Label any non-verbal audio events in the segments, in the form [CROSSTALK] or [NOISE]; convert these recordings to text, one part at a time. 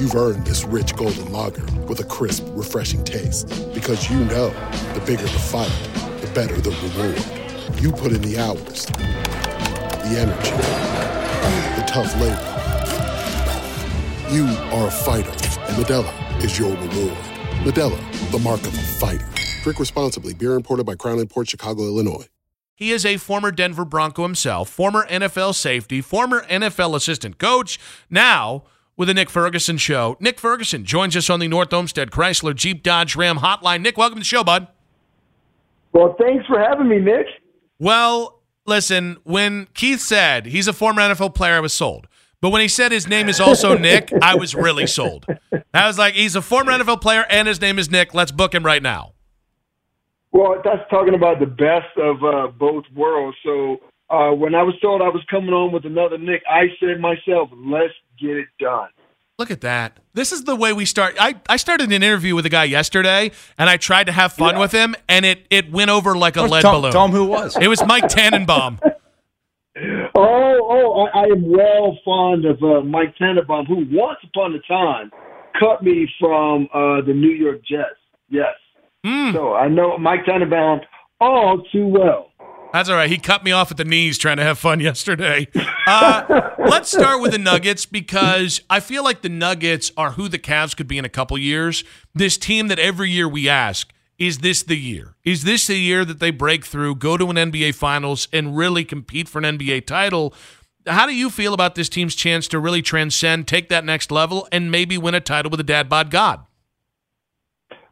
You've earned this rich golden lager with a crisp, refreshing taste. Because you know the bigger the fight, the better the reward. You put in the hours, the energy, the tough labor. You are a fighter, and Modelo is your reward. Modelo, the mark of a fighter. Drink responsibly. Beer imported by Crown Port Chicago, Illinois. He is a former Denver Bronco himself, former NFL safety, former NFL assistant coach, now with the Nick Ferguson Show. Nick Ferguson joins us on the North Olmsted Chrysler Jeep Dodge Ram hotline. Nick, welcome to the show, bud. Well, thanks for having me, Nick. Well, listen, when Keith said he's a former NFL player, I was sold. But when he said his name is also [LAUGHS] Nick, I was really sold. I was like, he's a former NFL player and his name is Nick. Let's book him right now. Well, that's talking about the best of uh, both worlds. So uh, when I was told I was coming on with another Nick, I said myself, let's get it done. Look at that. This is the way we start. I, I started an interview with a guy yesterday, and I tried to have fun Yeah. with him, and it, it went over like a lead tell, balloon. Tell him who was. It was Mike Tannenbaum. [LAUGHS] Oh, oh, I, I am well fond of uh, Mike Tannenbaum, who once upon a time cut me from uh, the New York Jets. Yes. Hmm. So I know Mike Tannenbaum all too well. That's all right. He cut me off at the knees trying to have fun yesterday. Uh, let's start with the Nuggets because I feel like the Nuggets are who the Cavs could be in a couple years. This team that every year we ask, is this the year? Is this the year that they break through, go to an NBA Finals, and really compete for an NBA title? How do you feel about this team's chance to really transcend, take that next level, and maybe win a title with a dad bod God?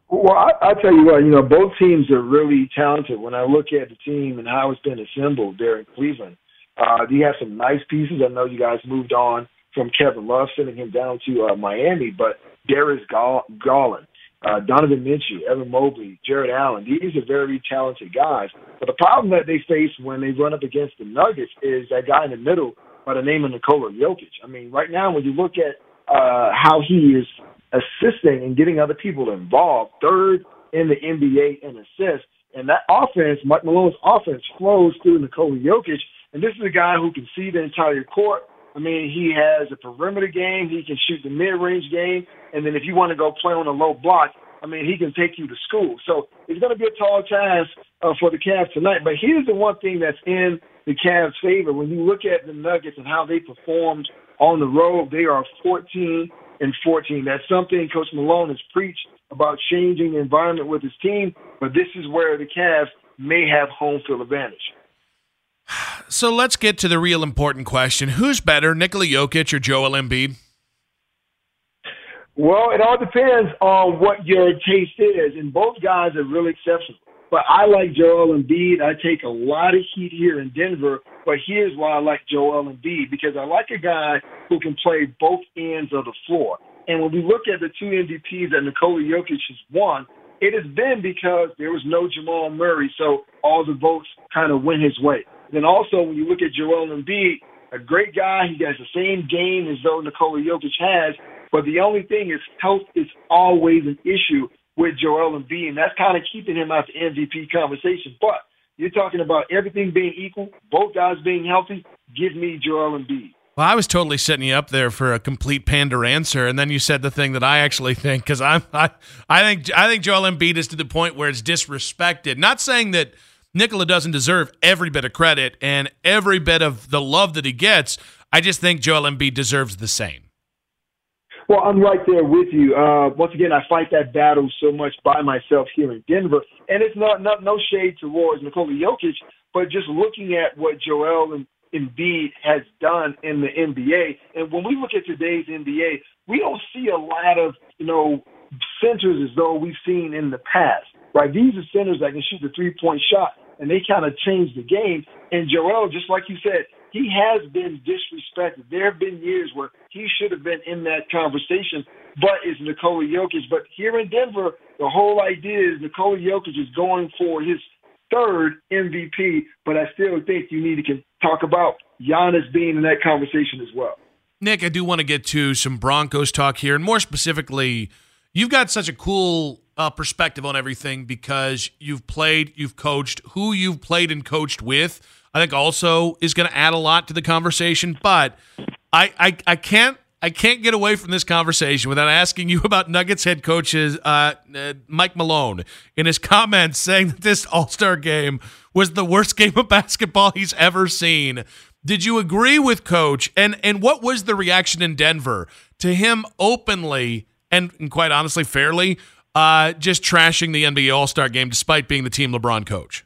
Well, I, I tell you what, you know, both teams are really talented. When I look at the team and how it's been assembled there in Cleveland, uh, you have some nice pieces. I know you guys moved on from Kevin Love, sending him down to uh, Miami, but Darius Garland, uh, Donovan Mitchell, Evan Mobley, Jarrett Allen, these are very talented guys. But the problem that they face when they run up against the Nuggets is that guy in the middle by the name of Nikola Jokic. I mean, right now, when you look at uh, how he is assisting and getting other people involved, third in the NBA in assists. And that offense, Mike Malone's offense, flows through Nikola Jokic. And this is a guy who can see the entire court. I mean, he has a perimeter game. He can shoot the mid-range game. And then if you want to go play on a low block, I mean, he can take you to school. So it's going to be a tall task uh, for the Cavs tonight. But here's the one thing that's in the Cavs' favor. When you look at the Nuggets and how they performed on the road, they are 14 and 14. That's something Coach Malone has preached about changing the environment with his team. But this is where the Cavs may have home field advantage. so let's get to the real important question: Who's better, Nikola Jokic or Joel Embiid? Well, it all depends on what your taste is, and both guys are really exceptional. But I like Joel Embiid. I take a lot of heat here in Denver, but here's why I like Joel Embiid because I like a guy who can play both ends of the floor. And when we look at the two MVPs that Nikola Jokic has won, it has been because there was no Jamal Murray, so all the votes kind of went his way. Then also, when you look at Joel Embiid, a great guy, he has the same game as though Nikola Jokic has, but the only thing is health is always an issue with Joel Embiid, and that's kind of keeping him out the MVP conversation. But you're talking about everything being equal, both guys being healthy. Give me Joel Embiid. Well, I was totally setting you up there for a complete pander answer, and then you said the thing that I actually think because I'm I, I think I think Joel Embiid is to the point where it's disrespected. Not saying that Nikola doesn't deserve every bit of credit and every bit of the love that he gets. I just think Joel Embiid deserves the same. Well, I'm right there with you. Uh, once again, I fight that battle so much by myself here in Denver, and it's not, not no shade towards Nikola Jokic, but just looking at what Joel and Embiid has done in the NBA, and when we look at today's NBA, we don't see a lot of you know centers as though we've seen in the past. Right? These are centers that can shoot the three point shot, and they kind of change the game. And Joel, just like you said, he has been disrespected. There have been years where he should have been in that conversation, but it's Nikola Jokic. But here in Denver, the whole idea is Nikola Jokic is going for his third MVP, but I still think you need to talk about Giannis being in that conversation as well. Nick, I do want to get to some Broncos talk here, and more specifically, you've got such a cool uh, perspective on everything because you've played, you've coached, who you've played and coached with I think also is going to add a lot to the conversation. But I, I, I can't I can't get away from this conversation without asking you [LAUGHS] about Nuggets head coaches uh, uh, Mike Malone in his comments saying that this All Star game was the worst game of [LAUGHS] basketball he's ever seen. Did you agree with Coach? And and what was the reaction in Denver to him openly and, and quite honestly fairly uh, just trashing the NBA All Star game despite being the team LeBron coach?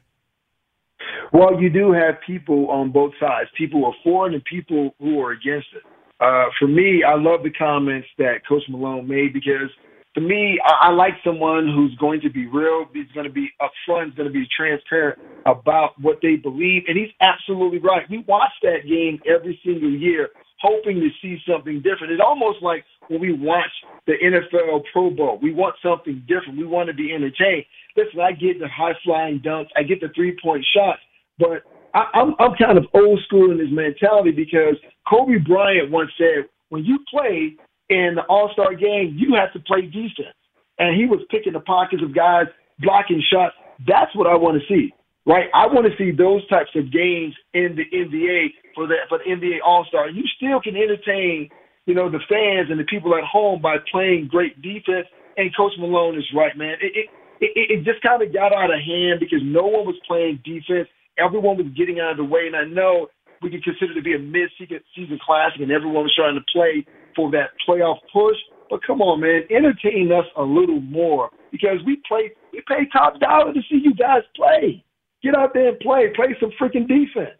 Well, you do have people on both sides, people who are for it and people who are against it. Uh, for me, I love the comments that Coach Malone made because to me, I, I like someone who's going to be real, he's going to be upfront, he's going to be transparent about what they believe, and he's absolutely right. We watch that game every single year, hoping to see something different. It's almost like when we watch the NFL Pro Bowl. We want something different. We want to be entertained. Listen, I get the high flying dunks, I get the three point shots. But I, I'm I'm kind of old school in this mentality because Kobe Bryant once said, when you play in the All Star game, you have to play defense. And he was picking the pockets of guys blocking shots. That's what I want to see, right? I want to see those types of games in the NBA for the for the NBA All Star. You still can entertain, you know, the fans and the people at home by playing great defense. And Coach Malone is right, man. It it it, it just kind of got out of hand because no one was playing defense everyone was getting out of the way, and I know we could consider to be a mid-season classic, and everyone was trying to play for that playoff push. But come on, man, entertain us a little more because we play, we pay top dollar to see you guys play. Get out there and play, play some freaking defense.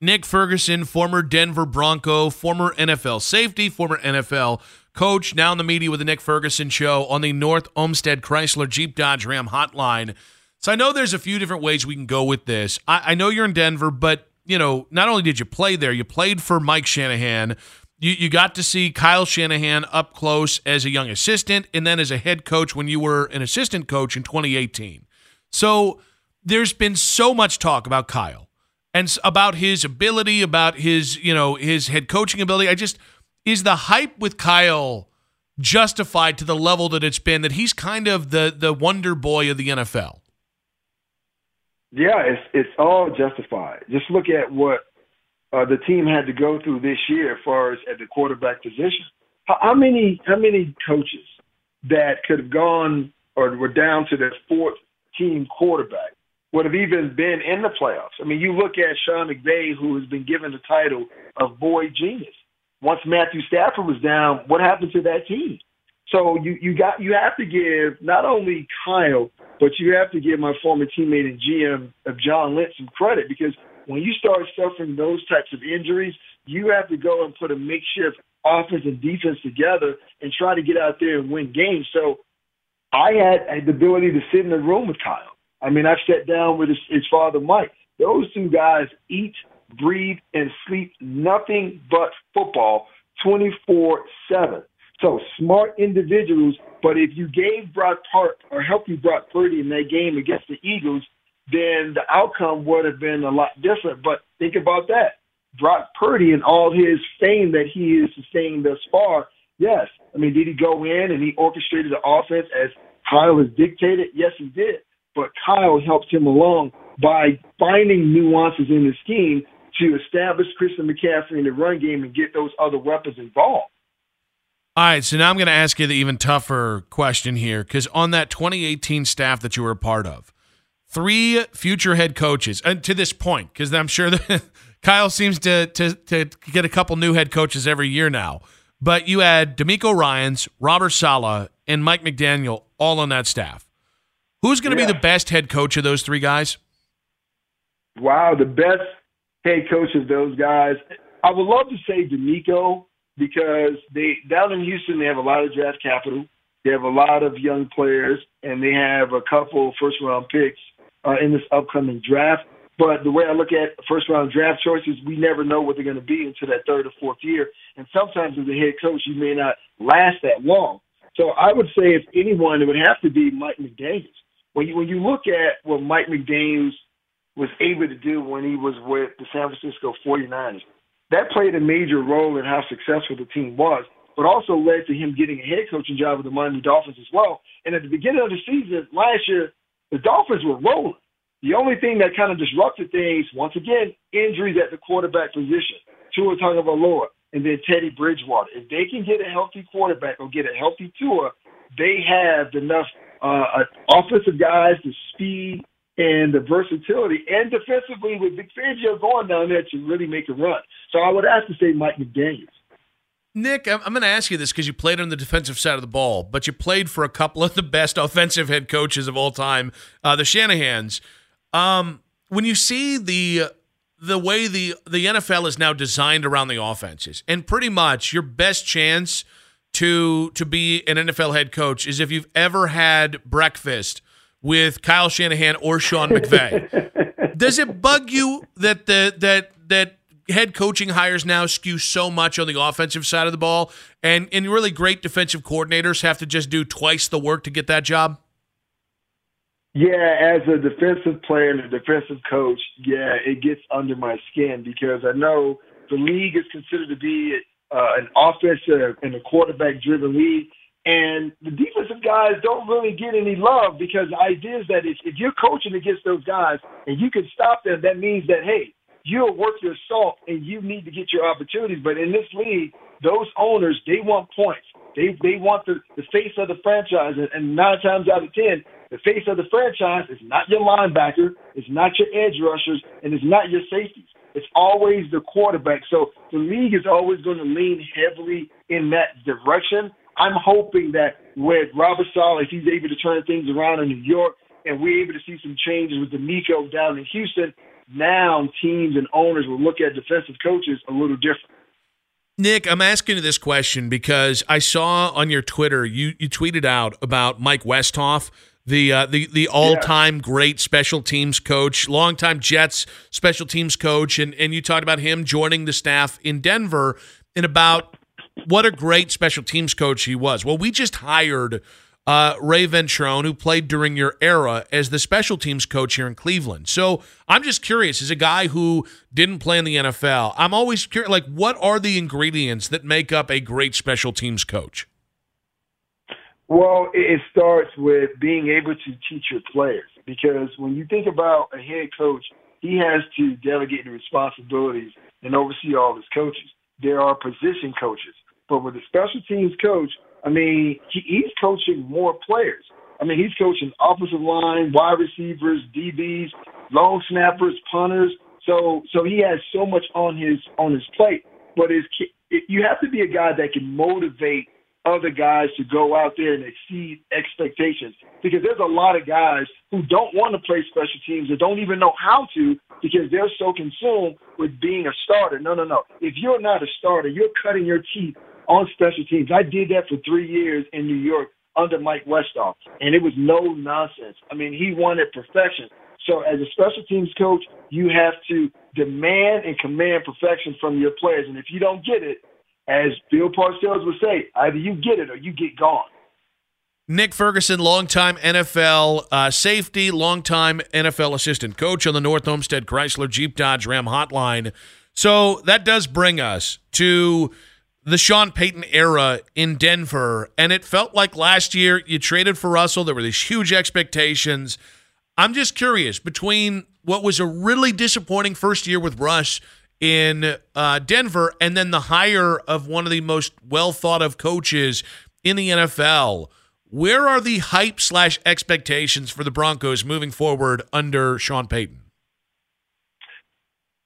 Nick Ferguson, former Denver Bronco, former NFL safety, former NFL coach, now in the media with the Nick Ferguson show on the North Olmsted Chrysler Jeep Dodge Ram hotline. So I know there's a few different ways we can go with this. I, I know you're in Denver, but you know, not only did you play there, you played for Mike Shanahan. You, you got to see Kyle Shanahan up close as a young assistant and then as a head coach when you were an assistant coach in 2018. So there's been so much talk about Kyle and about his ability, about his, you know, his head coaching ability. I just is the hype with Kyle justified to the level that it's been that he's kind of the the wonder boy of the NFL. Yeah, it's it's all justified. Just look at what uh, the team had to go through this year as far as at the quarterback position. How, how many how many coaches that could have gone or were down to their fourth team quarterback would have even been in the playoffs? I mean, you look at Sean McVay, who has been given the title of boy genius. Once Matthew Stafford was down, what happened to that team? So you you got you have to give not only Kyle But you have to give my former teammate and GM of uh, John Lynch some credit because when you start suffering those types of injuries, you have to go and put a makeshift offense and defense together and try to get out there and win games. So I had the ability to sit in the room with Kyle. I mean, I've sat down with his, his father, Mike. Those two guys eat, breathe, and sleep nothing but football 24 7. So smart individuals, but if you gave Brock Park or helped you Brock Purdy in that game against the Eagles, then the outcome would have been a lot different. But think about that. Brock Purdy and all his fame that he is sustaining thus far, yes. I mean, did he go in and he orchestrated the offense as Kyle has dictated? Yes, he did. But Kyle helped him along by finding nuances in the scheme to establish Christian McCaffrey in the run game and get those other weapons involved. All right, so now I'm going to ask you the even tougher question here because on that 2018 staff that you were a part of, three future head coaches, and to this point, because I'm sure that [LAUGHS] Kyle seems to, to, to get a couple new head coaches every year now. But you had DeMeco Ryans, Robert Saleh, and Mike McDaniel all on that staff. Who's going to yeah. be the best head coach of those three guys? Wow, the best head coach of those guys. I would love to say DeMeco because they down in Houston they have a lot of draft capital. They have a lot of young players, and they have a couple first round picks uh, in this upcoming draft. But the way I look at first round draft choices, we never know what they're going to be until that third or fourth year. And sometimes as a head coach, you may not last that long. So I would say if anyone, it would have to be Mike McDaniels. When you when you look at what Mike McDaniels was able to do when he was with the San Francisco 49ers, that played a major role in how successful the team was, but also led to him getting a head coaching job with the Miami Dolphins as well. And at the beginning of the season last year, the Dolphins were rolling. The only thing that kind of disrupted things, once again, injuries at the quarterback position. Tua Tagovailoa and then Teddy Bridgewater. If they can get a healthy quarterback or get a healthy Tua, they have enough uh, offensive guys, the speed and the versatility, and defensively with Vic Fangio going down there to really make a run. So I would have to say Mike McDaniels. Nick, I'm going to ask you this because you played on the defensive side of the ball, but you played for a couple of the best [LAUGHS] offensive head coaches of all time, uh, the Shanahans. Um, when you see the the way the the NFL is now designed around the offenses, and pretty much your best chance to to be an NFL head coach is if you've ever had breakfast with Kyle Shanahan or Sean McVay. [LAUGHS] Does it bug you that the that that head coaching hires now skew so much on the offensive side of the ball, and and really great defensive coordinators have to just do twice the work to get that job? Yeah, as a defensive player and a defensive coach, yeah, it gets under my skin because I know the league is considered to be uh, an offensive and a quarterback driven league. And the defensive guys don't really get any love because the idea is that if, if you're coaching against those guys and you can stop them, that means that, hey, you'll work your salt and you need to get your opportunities. But in this league, those owners, they want points. They they want the, the face of the franchise. And, and nine times out of ten, the face of the franchise is not your linebacker, it's not your edge rushers, and it's not your safeties. It's always the quarterback. So the league is always going to lean heavily in that direction. I'm hoping that with Robert Saleh, if he's able to turn things around in New York, and we're able to see some changes with DeMeco down in Houston, now teams and owners will look at defensive coaches a little different. Nick, I'm asking you this question because I saw on your Twitter you, you tweeted out about Mike Westhoff the uh, the the all time yeah. great special teams coach, longtime Jets special teams coach, and and you talked about him joining the staff in Denver in about what a great special teams coach he was. Well, we just hired uh, Ray Ventrone, who played during your era as the special teams coach here in Cleveland. So I'm just curious, as a guy who didn't play in the NFL, I'm always curious, like, what are the ingredients that make up a great special teams coach? Well, it starts with being able to teach your players because when you think about a head coach, he has to delegate the responsibilities and oversee all his coaches. There are position coaches, but with a special teams coach, I mean, he, he's coaching more players. I mean, he's coaching offensive line, wide receivers, DBs, long snappers, punters. So, so he has so much on his on his plate. But it's, you have to be a guy that can motivate other guys to go out there and exceed expectations because there's a lot of guys who don't want to play special teams or don't even know how to because they're so consumed with being a starter. No, no, no. If you're not a starter, you're cutting your teeth on special teams. I did that for three years in New York under Mike Westhoff, and it was no nonsense. I mean, he wanted perfection. So as a special teams coach, you have to demand and command perfection from your players. And if you don't get it, as Bill Parcells would say, either you get it or you get gone. Nick Ferguson, longtime NFL uh, safety, longtime NFL assistant coach on the North Olmsted Chrysler Jeep Dodge Ram hotline. So that does bring us to the Sean Payton era in Denver. And it felt like last year you traded for Russell. There were these huge expectations. I'm just curious between what was a really disappointing first year with Russ in uh, Denver and then the hire of one of the most well thought of coaches in the NFL. Where are the hype slash expectations for the Broncos moving forward under Sean Payton?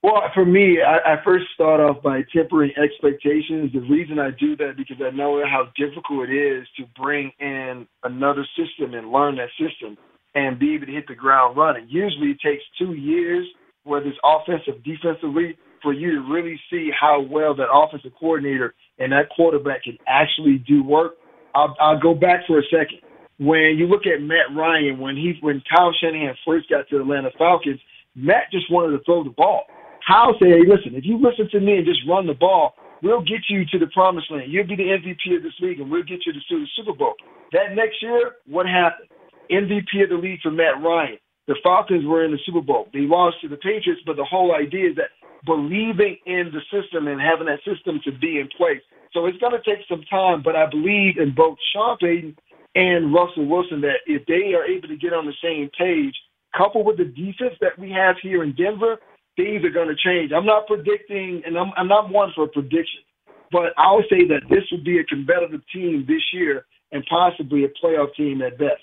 Well, for me, I, I first start off by tempering expectations. The reason I do that because I know how difficult it is to bring in another system and learn that system and be able to hit the ground running. Usually, it takes two years, whether it's offensive, defensively, for you to really see how well that offensive coordinator and that quarterback can actually do work. I'll, I'll go back for a second. When you look at Matt Ryan, when he when Kyle Shanahan first got to the Atlanta Falcons, Matt just wanted to throw the ball. Kyle said, "Hey, listen, if you listen to me and just run the ball, we'll get you to the promised land. You'll be the MVP of this league, and we'll get you to the Super Bowl." That next year, what happened? MVP of the league for Matt Ryan. The Falcons were in the Super Bowl. They lost to the Patriots, but the whole idea is that believing in the system and having that system to be in place. So it's going to take some time, but I believe in both Sean Payton and Russell Wilson that if they are able to get on the same page, coupled with the defense that we have here in Denver, things are going to change. I'm not predicting, and I'm, I'm not one for predictions, but I would say that this would be a competitive team this year and possibly a playoff team at best.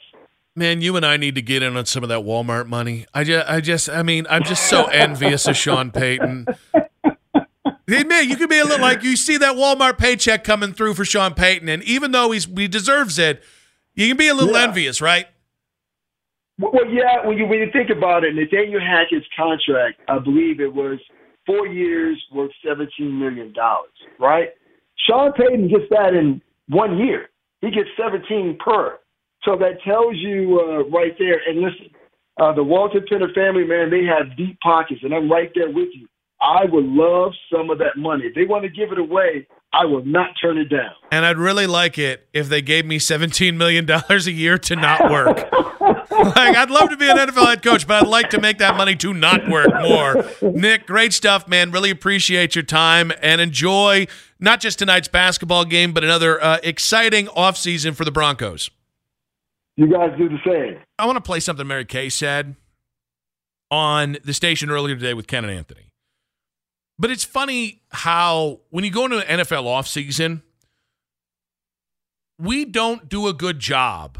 Man, you and I need to get in on some of that Walmart money. I just, I just, I mean, I'm just so [LAUGHS] envious of Sean Payton. Hey, man, you could be a little like you see that Walmart paycheck coming through for Sean Payton, and even though he's he deserves it, you can be a little yeah. envious, right? Well, yeah. When you when you think about it, Nathaniel Hackett's contract, I believe it was four years worth seventeen million dollars, right? Sean Payton gets that in one year. He gets seventeen per. So that tells you uh, right there. And listen, uh, the Walton Penner family, man, they have deep pockets, and I'm right there with you. I would love some of that money. If they want to give it away, I will not turn it down. And I'd really like it if they gave me $17 million a year to not work. [LAUGHS] like, I'd love to be an NFL head coach, but I'd like to make that money to not work more. Nick, great stuff, man. Really appreciate your time and enjoy not just tonight's basketball game, but another uh, exciting offseason for the Broncos. You guys do the same. I want to play something Mary Kay said on the station earlier today with Ken and Anthony. But it's funny how when you go into an NFL offseason, we don't do a good job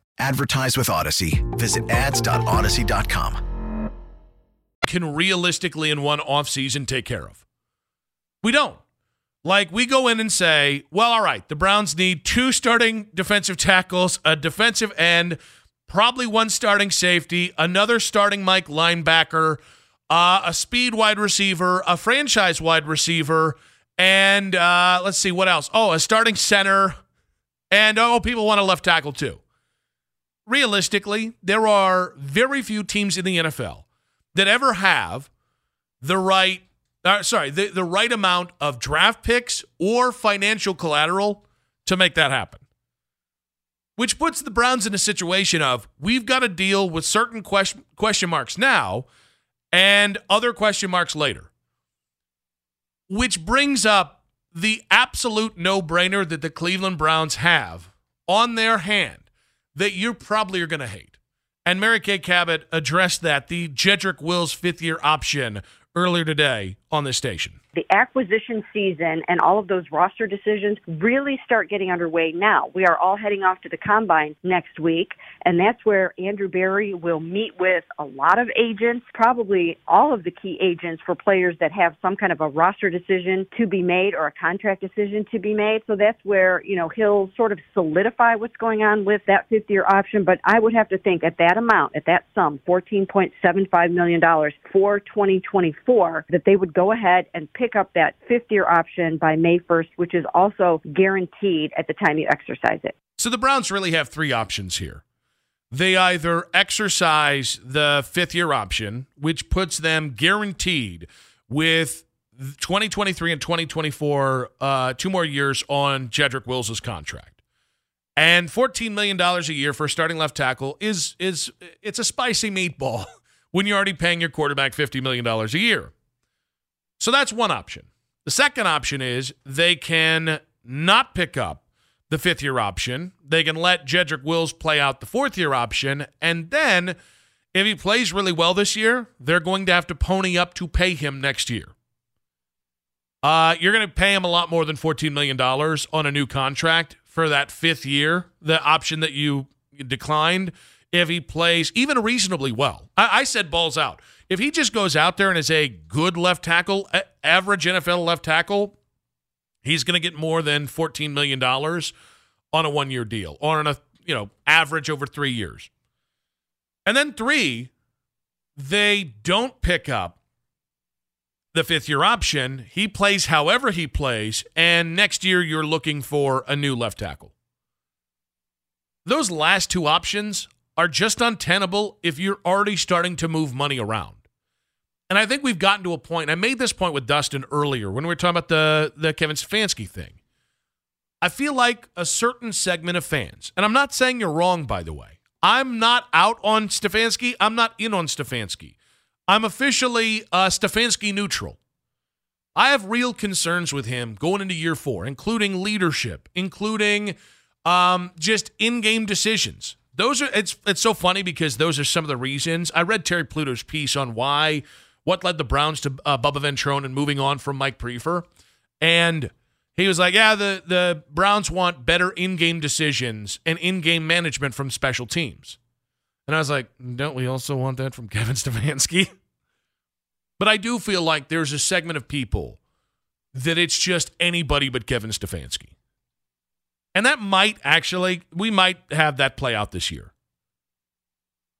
Advertise with Audacy. Visit ads.audacy.com. Can realistically, in one offseason, take care of. We don't. Like we go in and say, well, all right, the Browns need two starting defensive tackles, a defensive end, probably one starting safety, another starting Mike linebacker, uh, a speed wide receiver, a franchise wide receiver, and uh, let's see what else. Oh, a starting center, and oh, people want a left tackle too. Realistically, there are very few teams in the NFL that ever have the right uh, sorry, the, the right amount of draft picks or financial collateral to make that happen. Which puts the Browns in a situation of we've got to deal with certain question, question marks now and other question marks later. Which brings up the absolute no brainer that the Cleveland Browns have on their hand. That you probably are going to hate. And Mary Kay Cabot addressed that, the Jedrick Wills fifth year option, earlier today on this station the acquisition season and all of those roster decisions really start getting underway now. We are all heading off to the combine next week, and that's where Andrew Berry will meet with a lot of agents, probably all of the key agents for players that have some kind of a roster decision to be made or a contract decision to be made. So that's where, you know, he'll sort of solidify what's going on with that fifth year option. But I would have to think at that amount, at that sum, $14.75 million for 2024, that they would go ahead and pick up that fifth year option by May 1st, which is also guaranteed at the time you exercise it. So the Browns really have three options here. They either exercise the fifth year option, which puts them guaranteed with 2023 and 2024, uh, two more years on Jedrick Wills' contract. And $14 million a year for a starting left tackle is is it's a spicy meatball [LAUGHS] when you're already paying your quarterback $50 million a year. So that's one option. The second option is they can not pick up the fifth year option. They can let Jedrick Wills play out the fourth year option. And then if he plays really well this year, they're going to have to pony up to pay him next year. Uh, you're going to pay him a lot more than $14 million on a new contract for that fifth year, the option that you declined, if he plays even reasonably well. I, I said balls out. If he just goes out there and is a good left tackle, average NFL left tackle, he's going to get more than $14 million on a one year deal, or on a, you know, average over three years. And then three, they don't pick up the fifth year option. He plays however he plays, and next year you're looking for a new left tackle. Those last two options are just untenable if you're already starting to move money around. And I think we've gotten to a point. I made this point with Dustin earlier when we were talking about the, the Kevin Stefanski thing. I feel like a certain segment of fans, and I'm not saying you're wrong, by the way. I'm not out on Stefanski. I'm not in on Stefanski. I'm officially uh, Stefanski neutral. I have real concerns with him going into year four, including leadership, including um, just in-game decisions. Those are it's it's so funny because those are some of the reasons. I read Terry Pluto's piece on why what led the Browns to uh, Bubba Ventrone and moving on from Mike Priefer. And he was like, yeah, the, the Browns want better in game decisions and in game management from special teams. And I was like, don't we also want that from [LAUGHS] Kevin Stefanski? but I do feel like there's a segment of people that it's just anybody but Kevin Stefanski. And that might actually, we might have that play out this year.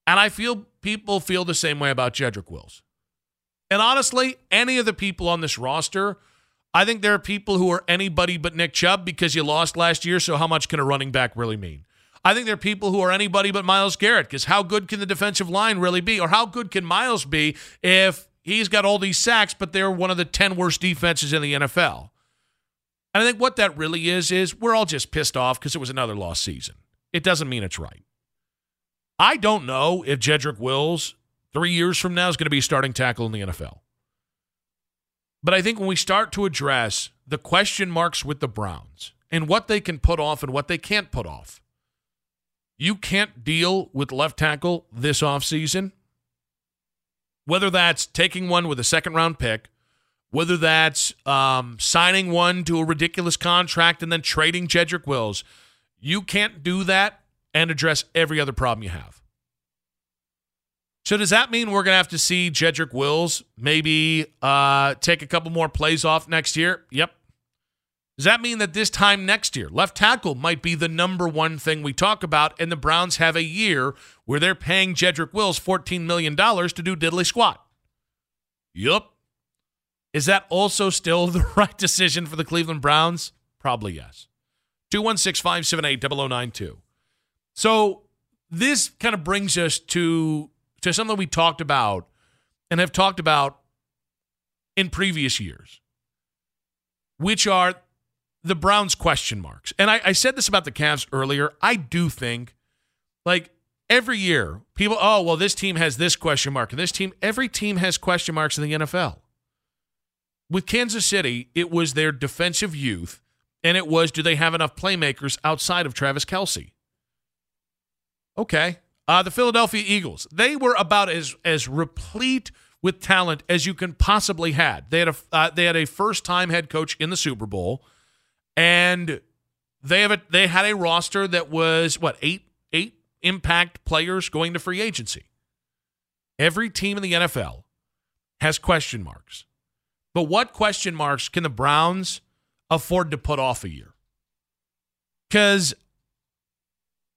And I feel people feel the same way about Jedrick Wills. And honestly, any of the people on this roster, I think there are people who are anybody but Nick Chubb because you lost last year. So how much can a running back really mean? I think there are people who are anybody but Myles Garrett because how good can the defensive line really be? Or how good can Myles be if he's got all these sacks, but they're one of the 10 worst defenses in the NFL? And I think what that really is, is we're all just pissed off because it was another lost season. It doesn't mean it's right. I don't know if Jedrick Wills three years from now is going to be starting tackle in the NFL. But I think when we start to address the question marks with the Browns and what they can put off and what they can't put off, you can't deal with left tackle this offseason. Whether that's taking one with a second round pick, whether that's um, signing one to a ridiculous contract and then trading Jedrick Wills, you can't do that and address every other problem you have. So does that mean we're going to have to see Jedrick Wills maybe uh, take a couple more plays off next year? Yep. Does that mean that this time next year, left tackle might be the number one thing we talk about, and the Browns have a year where they're paying Jedrick Wills $14 million to do diddly squat? Yep. Is that also still [LAUGHS] the right decision for the Cleveland Browns? Probably yes. 216 578 0092. So this kind of brings us to to something we talked about and have talked about in previous years, which are the Browns' question marks. And I, I said this about the Cavs earlier. I do think, like, every year, people, oh, well, this team has this question mark, and this team, every team has question marks in the NFL. With Kansas City, it was their defensive youth, and it was do they have enough playmakers outside of Travis Kelce? Okay. Uh, the Philadelphia Eagles. They were about as as replete with talent as you can possibly had. They had a uh, they had a first time head coach in the Super Bowl, and they have a they had a roster that was what eight eight impact players going to free agency. Every team in the NFL has question marks, but what question marks can the Browns afford to put off a year? Because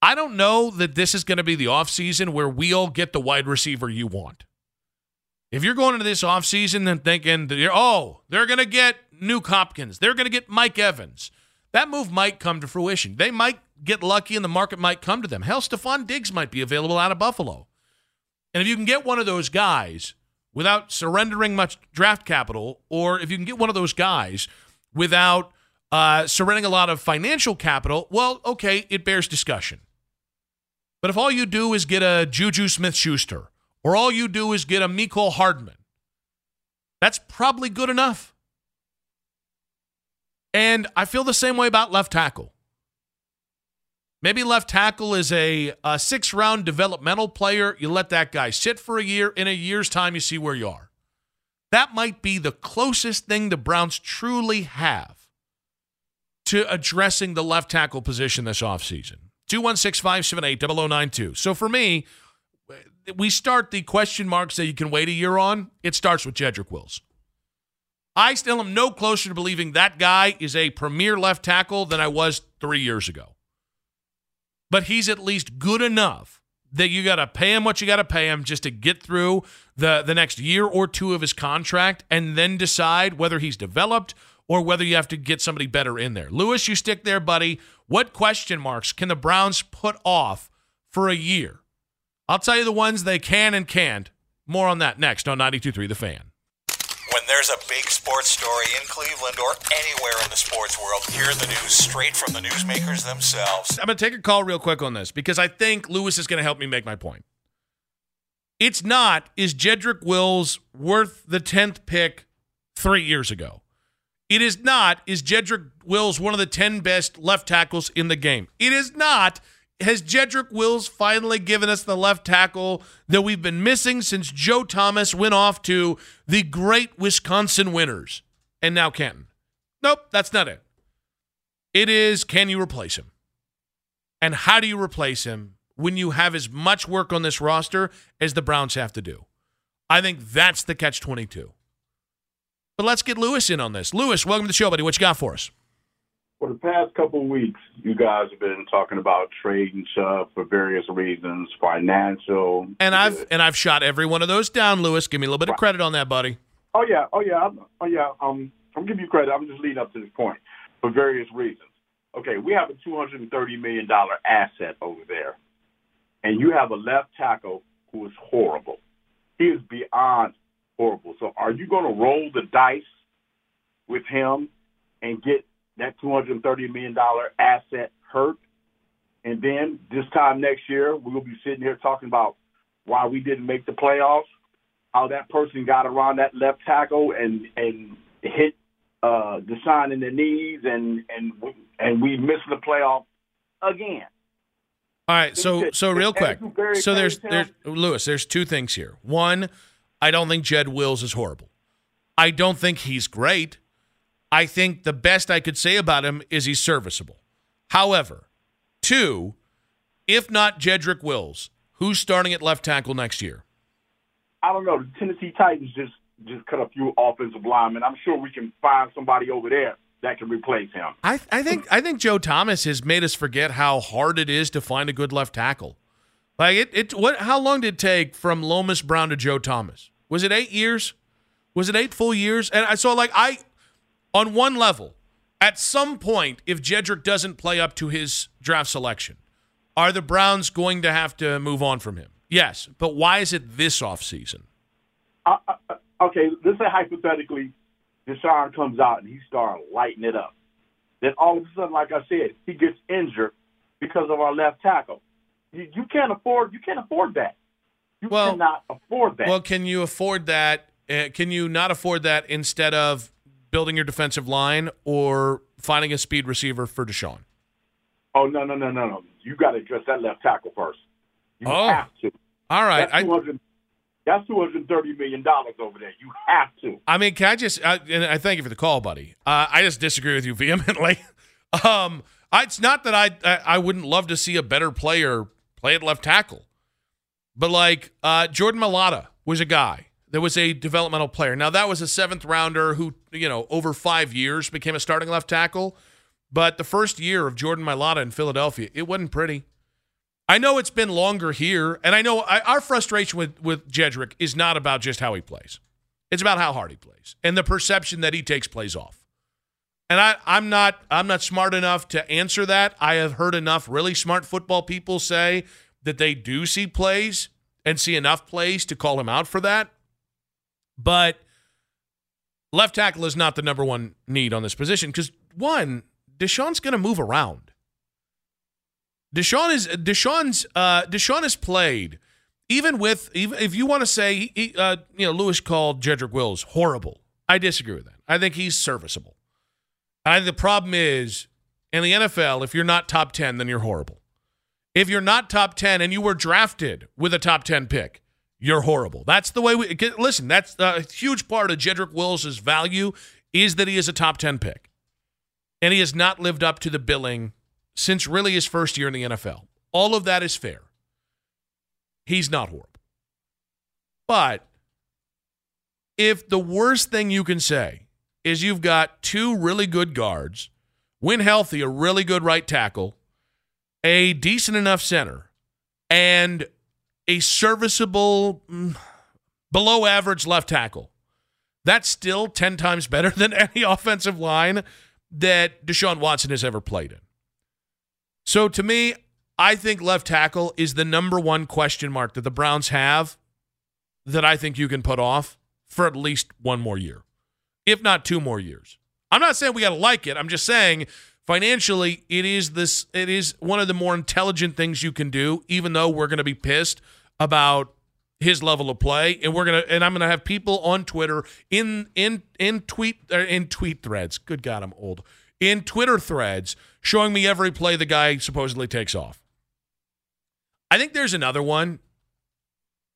I don't know that this is going to be the offseason where we'll get the wide receiver you want. If you're going into this offseason and thinking, oh, they're going to get Nuk Hopkins, they're going to get Mike Evans, that move might come to fruition. They might get lucky and the market might come to them. Hell, Stefon Diggs might be available out of Buffalo. And if you can get one of those guys without surrendering much draft capital, or if you can get one of those guys without uh, surrendering a lot of financial capital, well, okay, it bears discussion. But if all you do is get a Juju Smith Schuster, or all you do is get a Mecole Hardman, that's probably good enough. And I feel the same way about left tackle. Maybe left tackle is a, a six round developmental player. You let that guy sit for a year. In a year's time, you see where you are. That might be the closest thing the Browns truly have to addressing the left tackle position this offseason. 216 578 0092. So for me, we start the question marks that you can wait a year on. It starts with Jedrick Wills. I still am no closer to believing that guy is a premier left tackle than I was three years ago. But he's at least good enough that you got to pay him what you got to pay him just to get through the, the next year or two of his contract and then decide whether he's developed or whether you have to get somebody better in there. Lewis, you stick there, buddy. What question marks can the Browns put off for a year? I'll tell you the ones they can and can't. More on that next on 92.3 The Fan. When there's a big sports story in Cleveland or anywhere in the sports world, hear the news straight from the newsmakers themselves. I'm going to take a call real quick on this because I think Lewis is going to help me make my point. It's not, is Jedrick Wills worth the 10th pick three years ago? It is not, is Jedrick Wills one of the 10 best left tackles in the game? It is not, has Jedrick Wills finally given us the left tackle that we've been missing since Joe Thomas went off to the great Wisconsin winners and now Canton? Nope, that's not it. It is can you replace him? And how do you replace him when you have as much work on this roster as the Browns have to do? I think that's the catch 22. But let's get Lewis in on this. Lewis, welcome to the show, buddy. What you got for us? For the past couple of weeks, you guys have been talking about trading stuff for various reasons, financial. And I've and I've shot every one of those down, Lewis. Give me a little bit of credit on that, buddy. Oh yeah, oh yeah, oh yeah. Um, I'm giving you credit. I'm just leading up to this point for various reasons. Okay, we have a 230 million dollar asset over there, and you have a left tackle who is horrible. He is beyond horrible. So are you going to roll the dice with him and get that $230 million asset hurt? And then this time next year, we will be sitting here talking about why we didn't make the playoffs, how that person got around that left tackle and and hit uh, Deshaun in the knees, and and and we missed the playoff again. All right, so so real quick, so there's there's Lewis. There's two things here. One, I don't think Jed Wills is horrible. I don't think he's great. I think the best I could say about him is he's serviceable. However, two, if not Jedrick Wills, who's starting at left tackle next year? I don't know. The Tennessee Titans just just cut a few offensive linemen. I'm sure we can find somebody over there that can replace him. I, I think I think Joe Thomas has made us forget how hard it is to find a good left tackle. Like it, it what how long did it take from Lomas Brown to Joe Thomas? Was it eight years? Was it eight full years? And I saw like I on one level, at some point, if Jedrick doesn't play up to his draft selection, are the Browns going to have to move on from him? Yes, but why is it this offseason? Uh, okay, let's say hypothetically, Deshaun comes out and he starts lighting it up. Then all of a sudden, like I said, he gets injured because of our left tackle. You, you can't afford you can't afford that. You well, cannot afford that. Well, can you afford that? Uh, can you not afford that instead of building your defensive line or finding a speed receiver for Deshaun? Oh no no no no no! You got to address that left tackle first. You Oh. have to. All right. That's I, that's two hundred thirty million dollars over there. You have to. I mean, can I just? I, and I thank you for the call, buddy. Uh, I just disagree with you [LAUGHS] vehemently. um, I, it's not that I, I I wouldn't love to see a better player play at left tackle, but like uh, Jordan Mailata was a guy that was a developmental player. Now that was a seventh rounder who you know over five years became a starting left tackle, but the first year of Jordan Mailata in Philadelphia, it wasn't pretty. I know it's been longer here, and I know I, our frustration with with Jedrick is not about just how he plays. It's about how hard he plays and the perception that he takes plays off. And I, I'm not I'm not smart enough to answer that. I have heard enough really smart football people say that they do see plays and see enough plays to call him out for that. But left tackle is not the number one need on this position because one, Deshaun's going to move around. Deshaun is Deshaun's uh, Deshaun has played even with even if you want to say he, uh, you know Lewis called Jedrick Wills horrible. I disagree with that. I think he's serviceable. I think the problem is in the NFL, if you're not top ten, then you're horrible. If you're not top ten and you were drafted with a top ten pick, you're horrible. That's the way we listen. That's a huge part of Jedrick Wills' value is that he is a top ten pick, and he has not lived up to the billing since really his first year in the NFL. All of that is fair. He's not horrible. But if the worst thing you can say is you've got two really good guards, when healthy, a really good right tackle, a decent enough center, and a serviceable, mm, below average left tackle, that's still 10 times better [LAUGHS] than any offensive line that Deshaun Watson has ever played in. So to me, I think left tackle is the number one question mark that the Browns have that I think you can put off for at least one more year, if not two more years. I'm not saying we got to like it. I'm just saying financially, it is this. It is one of the more intelligent things you can do. Even though we're going to be pissed about his level of play, and we're gonna and I'm gonna have people on Twitter in in in tweet er, in tweet threads. Good God, I'm old. In Twitter threads showing me every play the guy supposedly takes off. I think there's another one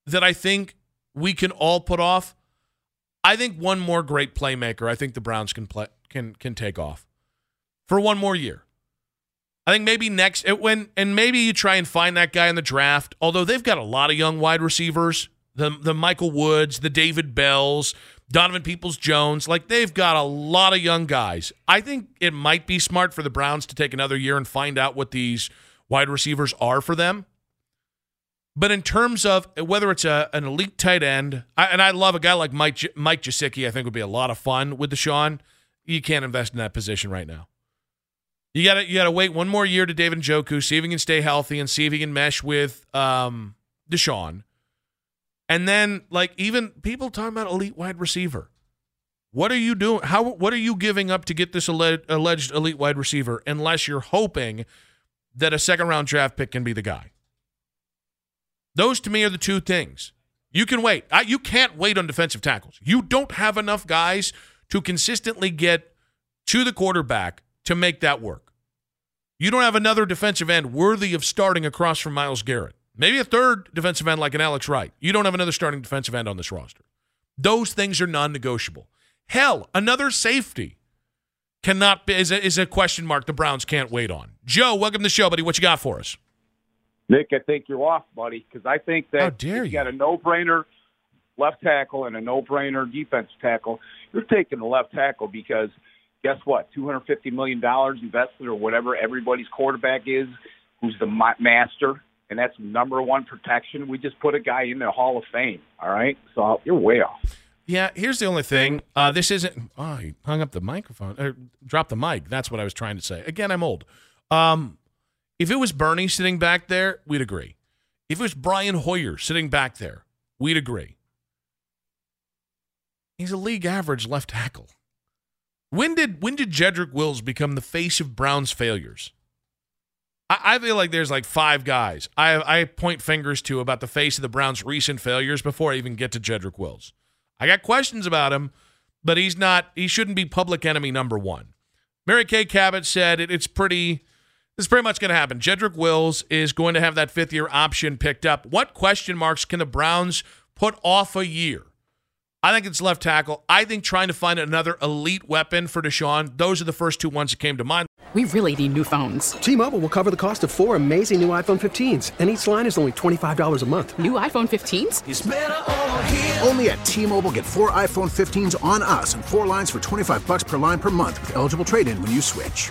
that I think we can all put off. I think one more great playmaker. I think the Browns can play can can take off for one more year. I think maybe next it, when and maybe you try and find that guy in the draft. Although they've got a lot of young wide receivers, the the Michael Woods, the David Bells, Donovan Peoples Jones, like they've got a lot of young guys. I think it might be smart for the Browns to take another year and find out what these wide receivers are for them. But in terms of whether it's a, an elite tight end, I, and I love a guy like Mike Mike Gesicki, I think would be a lot of fun with the Deshaun. You can't invest in that position right now. You got to you got to wait one more year to David Njoku, see if he can stay healthy and see if he can mesh with um, Deshaun. And then, like even people talking about elite wide receiver. What are you doing? How what are you giving up to get this alleged, alleged elite wide receiver? Unless you're hoping that a second round draft pick can be the guy. Those to me are the two things. You can wait. I, you can't wait on defensive tackles. You don't have enough guys to consistently get to the quarterback to make that work. You don't have another defensive end worthy of starting across from Myles Garrett. Maybe a third defensive end like an Alex Wright. You don't have another starting defensive end on this roster. Those things are non negotiable. Hell, another safety cannot be, is a, is a question mark the Browns can't wait on. Joe, welcome to the show, buddy. What you got for us? Nick, I think you're off, buddy, because I think that How dare you got a no-brainer left tackle and a no-brainer defense tackle. You're taking the left tackle because guess what? Two hundred fifty million dollars invested or whatever everybody's quarterback is, who's the master, and that's number one protection. We just put a guy in the Hall of Fame. All right, so you're way off. Yeah, here's the only thing. Uh, this isn't. Oh, he hung up the microphone or dropped the mic. That's what I was trying to say. Again, I'm old. Um, if it was Bernie sitting back there, we'd agree. If it was Brian Hoyer sitting back there, we'd agree. He's a league average left tackle. When did when did Jedrick Wills become the face of Browns failures? I, I feel like there's like five guys I I point fingers to about the face of the Browns' recent failures before I even get to Jedrick Wills. I got questions about him, but he's not. He shouldn't be public enemy number one. Mary Kay Cabot said it, it's pretty. Is pretty much going to happen. Jedrick Wills is going to have that fifth year option picked up. What question marks can the Browns put off a year? I think it's left tackle. I think trying to find another elite weapon for Deshaun. Those are the first two ones that came to mind. We really need new phones. T-Mobile will cover the cost of four amazing new iPhone 15s, and each line is only $25 a month. New iPhone 15s? Only at T-Mobile get four iPhone 15s on us and four lines for 25 bucks per line per month with eligible trade-in when you switch.